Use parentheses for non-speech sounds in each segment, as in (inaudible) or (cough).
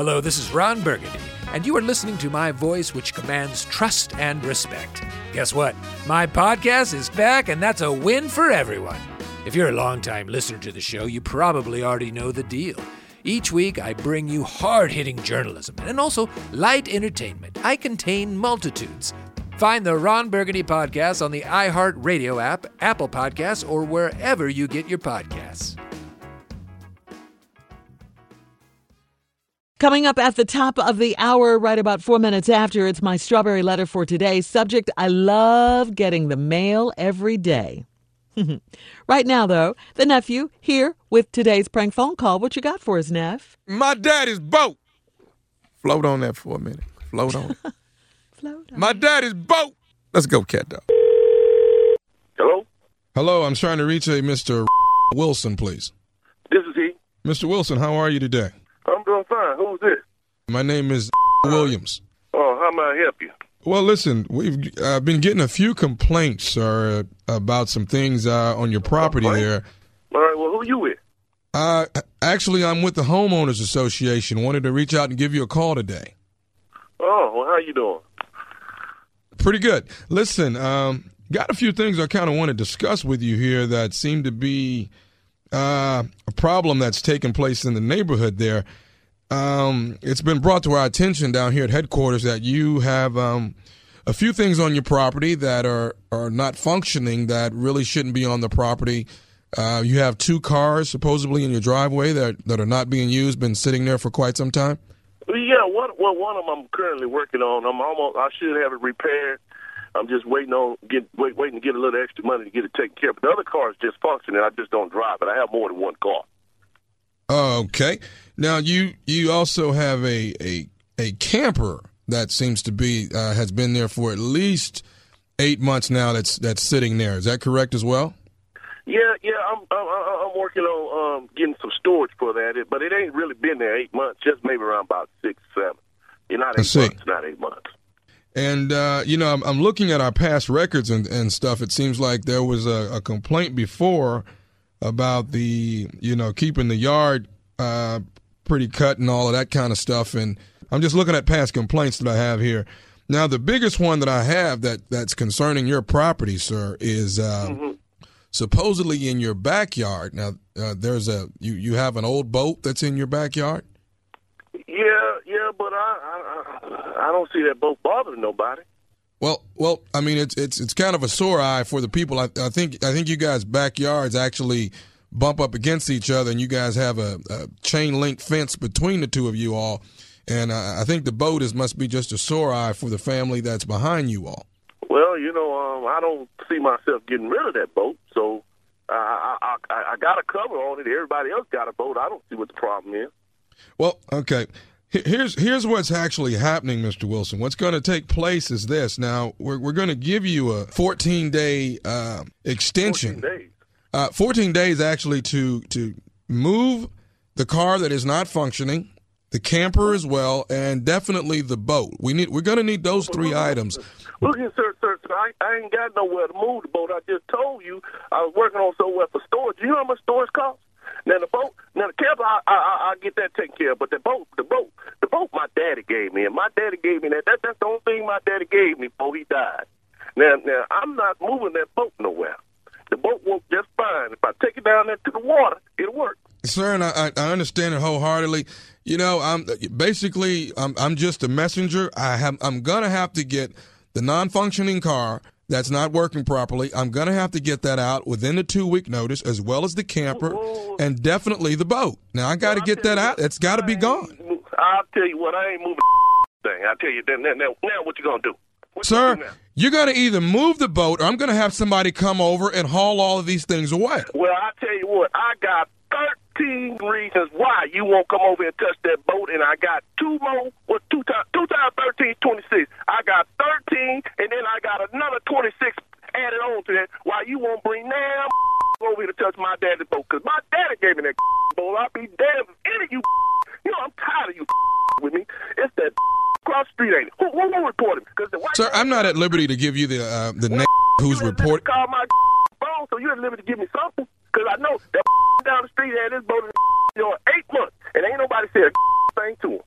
Hello, this is Ron Burgundy, and you are listening to my voice, which commands trust and respect. Guess what? My podcast is back, and that's a win for everyone. If you're a longtime listener to the show, you probably already know the deal. Each week, I bring you hard hitting journalism and also light entertainment. I contain multitudes. Find the Ron Burgundy podcast on the iHeartRadio app, Apple Podcasts, or wherever you get your podcasts. Coming up at the top of the hour, right about four minutes after, it's my strawberry letter for today. Subject I love getting the mail every day. (laughs) right now, though, the nephew here with today's prank phone call. What you got for us, Neff? My daddy's boat. Float on that for a minute. Float on. (laughs) Float on. My daddy's boat. Let's go, cat dog. Hello, Hello, I'm trying to reach a Mr. Wilson, please. this is he. Mr. Wilson, how are you today? I'm doing fine. Who's this? My name is (laughs) Williams. Oh, how may I help you? Well, listen, we've uh, been getting a few complaints, sir, about some things uh, on your property there. All right. Well, who are you with? Uh, actually, I'm with the homeowners association. Wanted to reach out and give you a call today. Oh, well, how you doing? Pretty good. Listen, um, got a few things I kind of want to discuss with you here that seem to be uh, a problem that's taking place in the neighborhood there. Um, it's been brought to our attention down here at headquarters that you have um, a few things on your property that are, are not functioning that really shouldn't be on the property. Uh, you have two cars supposedly in your driveway that, that are not being used, been sitting there for quite some time. Yeah. One, well, one of them I'm currently working on. I'm almost. I should have it repaired. I'm just waiting on get wait, waiting to get a little extra money to get it taken care of. But the other car is just functioning. I just don't drive it. I have more than one car. Okay. Now you you also have a a a camper that seems to be uh, has been there for at least eight months now. That's that's sitting there. Is that correct as well? Yeah, yeah. I'm I'm, I'm working on um, getting some storage for that. But it ain't really been there eight months. Just maybe around about six, seven. You're not eight months. Not eight months. And uh, you know, I'm, I'm looking at our past records and, and stuff. It seems like there was a, a complaint before about the you know keeping the yard uh, pretty cut and all of that kind of stuff. And I'm just looking at past complaints that I have here. Now, the biggest one that I have that that's concerning your property, sir, is uh, supposedly in your backyard. Now, uh, there's a you you have an old boat that's in your backyard. Yeah, yeah. But I I, I, don't see that boat bothering nobody. Well, well, I mean, it's it's it's kind of a sore eye for the people. I, I think I think you guys' backyards actually bump up against each other, and you guys have a, a chain link fence between the two of you all. And uh, I think the boat is must be just a sore eye for the family that's behind you all. Well, you know, um, I don't see myself getting rid of that boat, so I, I, I, I got a cover on it. Everybody else got a boat. I don't see what the problem is. Well, okay. He- Here's here's what's actually happening, Mr. Wilson. What's going to take place is this. Now we're we're going to give you a 14 day uh, extension. 14 days. Uh, 14 days actually to to move the car that is not functioning, the camper as well, and definitely the boat. We need we're going to need those three items. Look here, sir, sir, sir. I, I ain't got nowhere to move the boat. I just told you I was working on somewhere for storage. You know how much storage costs? Now the boat, now the camper, I, I, I, get that taken care of. But the boat, the boat, the boat, my daddy gave me, and my daddy gave me that. that that's the only thing my daddy gave me before he died. Now, now I'm not moving that boat nowhere. The boat works just fine. If I take it down there to the water, it'll work. Sir, and I, I I understand it wholeheartedly. You know, I'm basically I'm I'm just a messenger. I have I'm gonna have to get the non-functioning car that's not working properly. I'm gonna have to get that out within the two week notice, as well as the camper, and definitely the boat. Now I got to get that out. It's got to be gone, I'll tell you what, I ain't moving thing. I'll tell you that. Now, now, now what you gonna do? What sir. do? You're gonna either move the boat, or I'm gonna have somebody come over and haul all of these things away. Well, I tell you what, I got 13 reasons why you won't come over and touch that boat, and I got two more. What two times? Two times 13 is 26. I got 13, and then I got another 26 added on to that. Why you won't bring damn (laughs) over here to touch my daddy's boat? Cause my daddy gave me that (laughs) boat. I'll be damned if any of you. (laughs) You know, I'm tired of you with me. It's that cross street, ain't it? Who, who, who reported? Because the white Sir, I'm not at liberty to give you the uh, the name who's reporting. Call my phone, so you had liberty to give me something. Because I know that down the street had this boat in you know, eight months, and ain't nobody said a thing to him.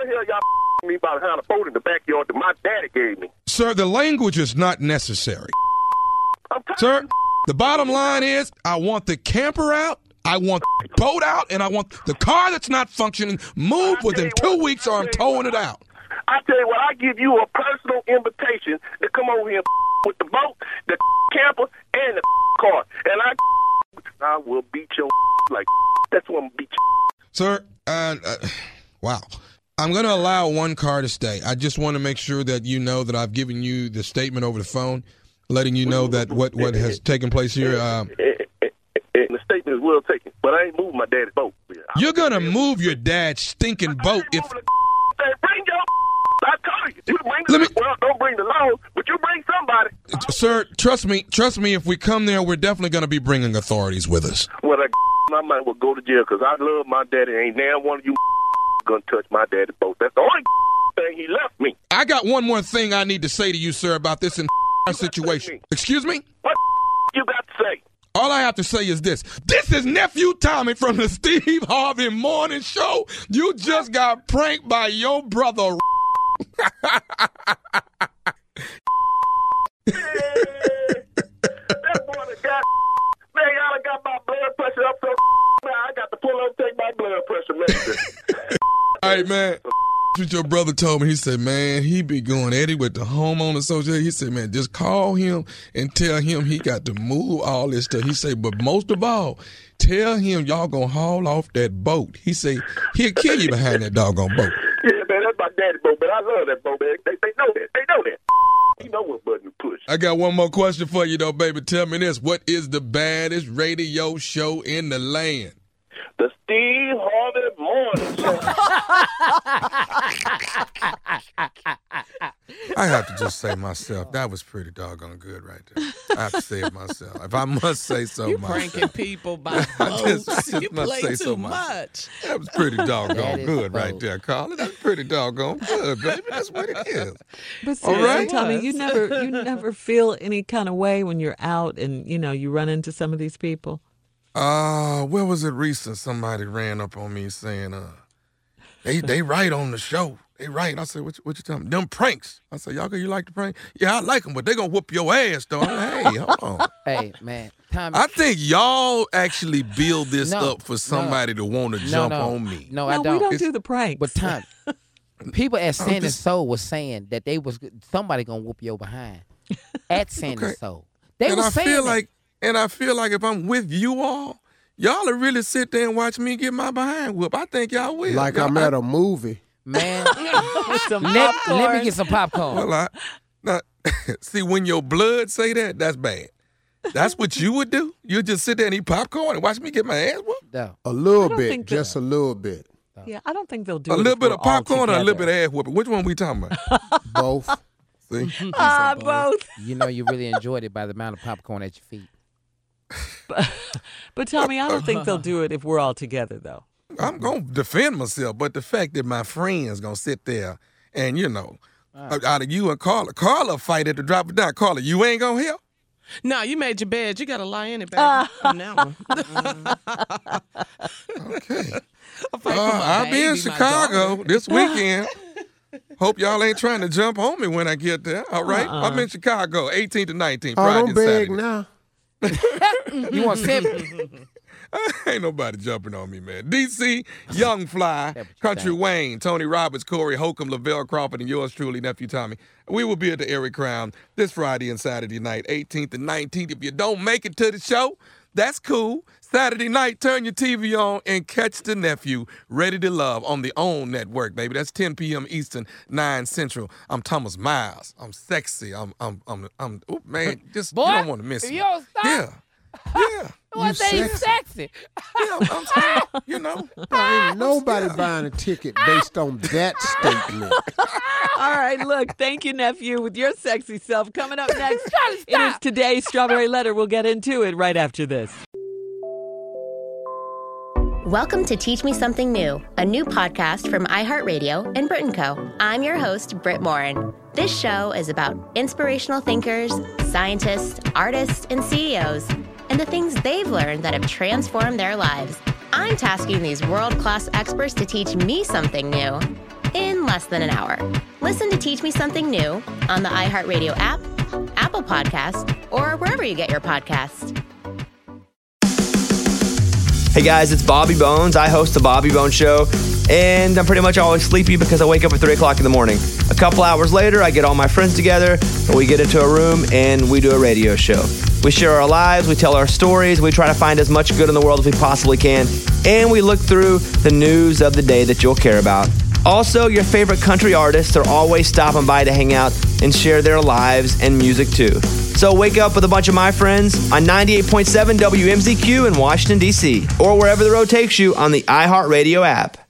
The hell y'all (laughs) me about having a boat in the backyard that my daddy gave me? Sir, the language is not necessary. (laughs) Sir, the bottom line is I want the camper out, I want the (laughs) boat out, and I want the car that's not functioning moved within two weeks or I'm towing it out. I tell you what, I give you a personal invitation to come over here and with the boat, the camper, and the car. And I I will beat your like that's what I'm beat you. Sir, uh, uh, (sighs) wow. I'm going to allow one car to stay. I just want to make sure that you know that I've given you the statement over the phone, letting you know that what, what has taken place here. Um, (laughs) and the statement is well taken, but I ain't moving my daddy's boat. you're going to move your dad's stinking boat if. (laughs) Bring your (laughs) I told you. You bring Let me- well, don't bring the law, but you bring somebody. Sir, trust me. Trust me. If we come there, we're definitely going to be bringing authorities with us. Well, I, I might well go to jail because I love my daddy. Ain't now one of you gonna touch my daddy's boat. That's the only (laughs) thing he left me. I got one more thing I need to say to you, sir, about this entire (laughs) situation. Excuse me? What (laughs) you got to say? All I have to say is this. This is nephew Tommy from the Steve Harvey Morning Show. You just got pranked by your brother. Man. What your brother told me, he said, man, he be going Eddie with the homeowner association. He said, man, just call him and tell him he got to move all this stuff. He said, but most of all, tell him y'all gonna haul off that boat. He said, he'll kill you behind that doggone boat. yeah, man, that's my daddy boat, but I love that boat, man. They, they know that. They know that. You know what button to push. I got one more question for you though, baby. Tell me this. What is the baddest radio show in the land? The Steve Harvey Morning Show. I have to just say myself, that was pretty doggone good right there. I have to say it myself. If I must say so much. You myself. pranking people by (laughs) I just- boats. (laughs) just You must play say too so myself. much. That was pretty (laughs) doggone That is good right there, Carla. That's pretty doggone good, baby. That's what it is. But All seriously, right. Tommy, you never you never feel any kind of way when you're out and you know you run into some of these people. Uh, where was it recent? Somebody ran up on me saying, uh, they they right on the show. They right. I said, what, you- what you talking about? Them pranks. I said, y'all, you like the prank? Yeah, I like them, but they gonna whoop your ass, though. I'm like, hey, hold on. Hey, man. Tommy. I think y'all actually build this No, up for somebody to want to no, jump no, on me. No, no, I don't. we don't It's- do the pranks. But Tommy, (laughs) people at Sand and just- Soul was saying that they was somebody gonna whoop your behind at Sand (laughs) Okay. Soul. They and was I saying feel that. like, and I feel like if I'm with you all, y'all will really sit there and watch me get my behind whoop. I think y'all will. Like Y'all- I'm at a movie. man. (laughs) Let, let me get some popcorn. Well, I, now, (laughs) see, when your blood say that, that's bad. That's what you would do. You just sit there and eat popcorn and watch me get my ass whooped. No. A little bit, that- just a little bit. Yeah, I don't think they'll do it. A little bit of popcorn or a little bit of ass whooping. Which one we talking about? Both. See, (laughs) Ah, both. You know you really enjoyed it by the amount of popcorn at your feet. (laughs) But Tommy, I don't think they'll do it if we're all together, though. I'm gonna defend myself, but the fact that my friends gonna sit there and you know, out of you and Carla, Carla fight at the drop of down. Carla, you ain't gonna help. No, you made your bed. You got to lie in it, baby. on that (laughs) (laughs) one. Okay. I'll Uh, I'll be in Chicago this weekend. Hope y'all ain't trying to jump on me when I get there. All right? I'm in Chicago, 18 to 19, Oh, Friday don't and beg Saturday. now. You want seven? (laughs) (laughs) ain't nobody jumping on me, man. DC, Young Fly, you Country think. Wayne, Tony Roberts, Corey Holcomb, Lavell Crawford, and yours truly, Nephew Tommy. We will be at the Arie Crown this Friday and Saturday night, 18th and 19th. If you don't make it to the show, that's cool. Saturday night, turn your TV on and catch the nephew, Ready to Love, on the OWN network, baby. That's 10 p.m. Eastern, 9 Central. I'm Thomas Miles. I'm sexy. I'm, I'm, I'm, I'm, oh, man, just, Boy, you don't want to miss if me. you don't stop, Yeah. (laughs) Yeah. What say you sexy? Yeah, I'm, I'm you know. (laughs) Ain't nobody buying a ticket based on that statement. (laughs) All right, look, thank you, nephew, with your sexy self. Coming up next, it is stop. today's Strawberry Letter. We'll get into it right after this. Welcome to Teach Me Something New, a new podcast from iHeartRadio and Brit Co. I'm your host, Brit Morin. This show is about inspirational thinkers, scientists, artists, and CEOs, and the things they've learned that have transformed their lives. I'm tasking these world class experts to teach me something new in less than an hour. Listen to Teach Me Something New on the iHeartRadio app, Apple Podcast, or wherever you get your podcasts. Hey guys, it's Bobby Bones. I host the Bobby Bones Show, and I'm pretty much always sleepy because I wake up at 3 o'clock in the morning. A couple hours later, I get all my friends together, and we get into a room and we do a radio show. We share our lives, we tell our stories, we try to find as much good in the world as we possibly can, and we look through the news of the day that you'll care about. Also, your favorite country artists are always stopping by to hang out and share their lives and music too. So wake up with a bunch of my friends on 98.7 WMZQ in Washington, D.C., or wherever the road takes you on the iHeartRadio app.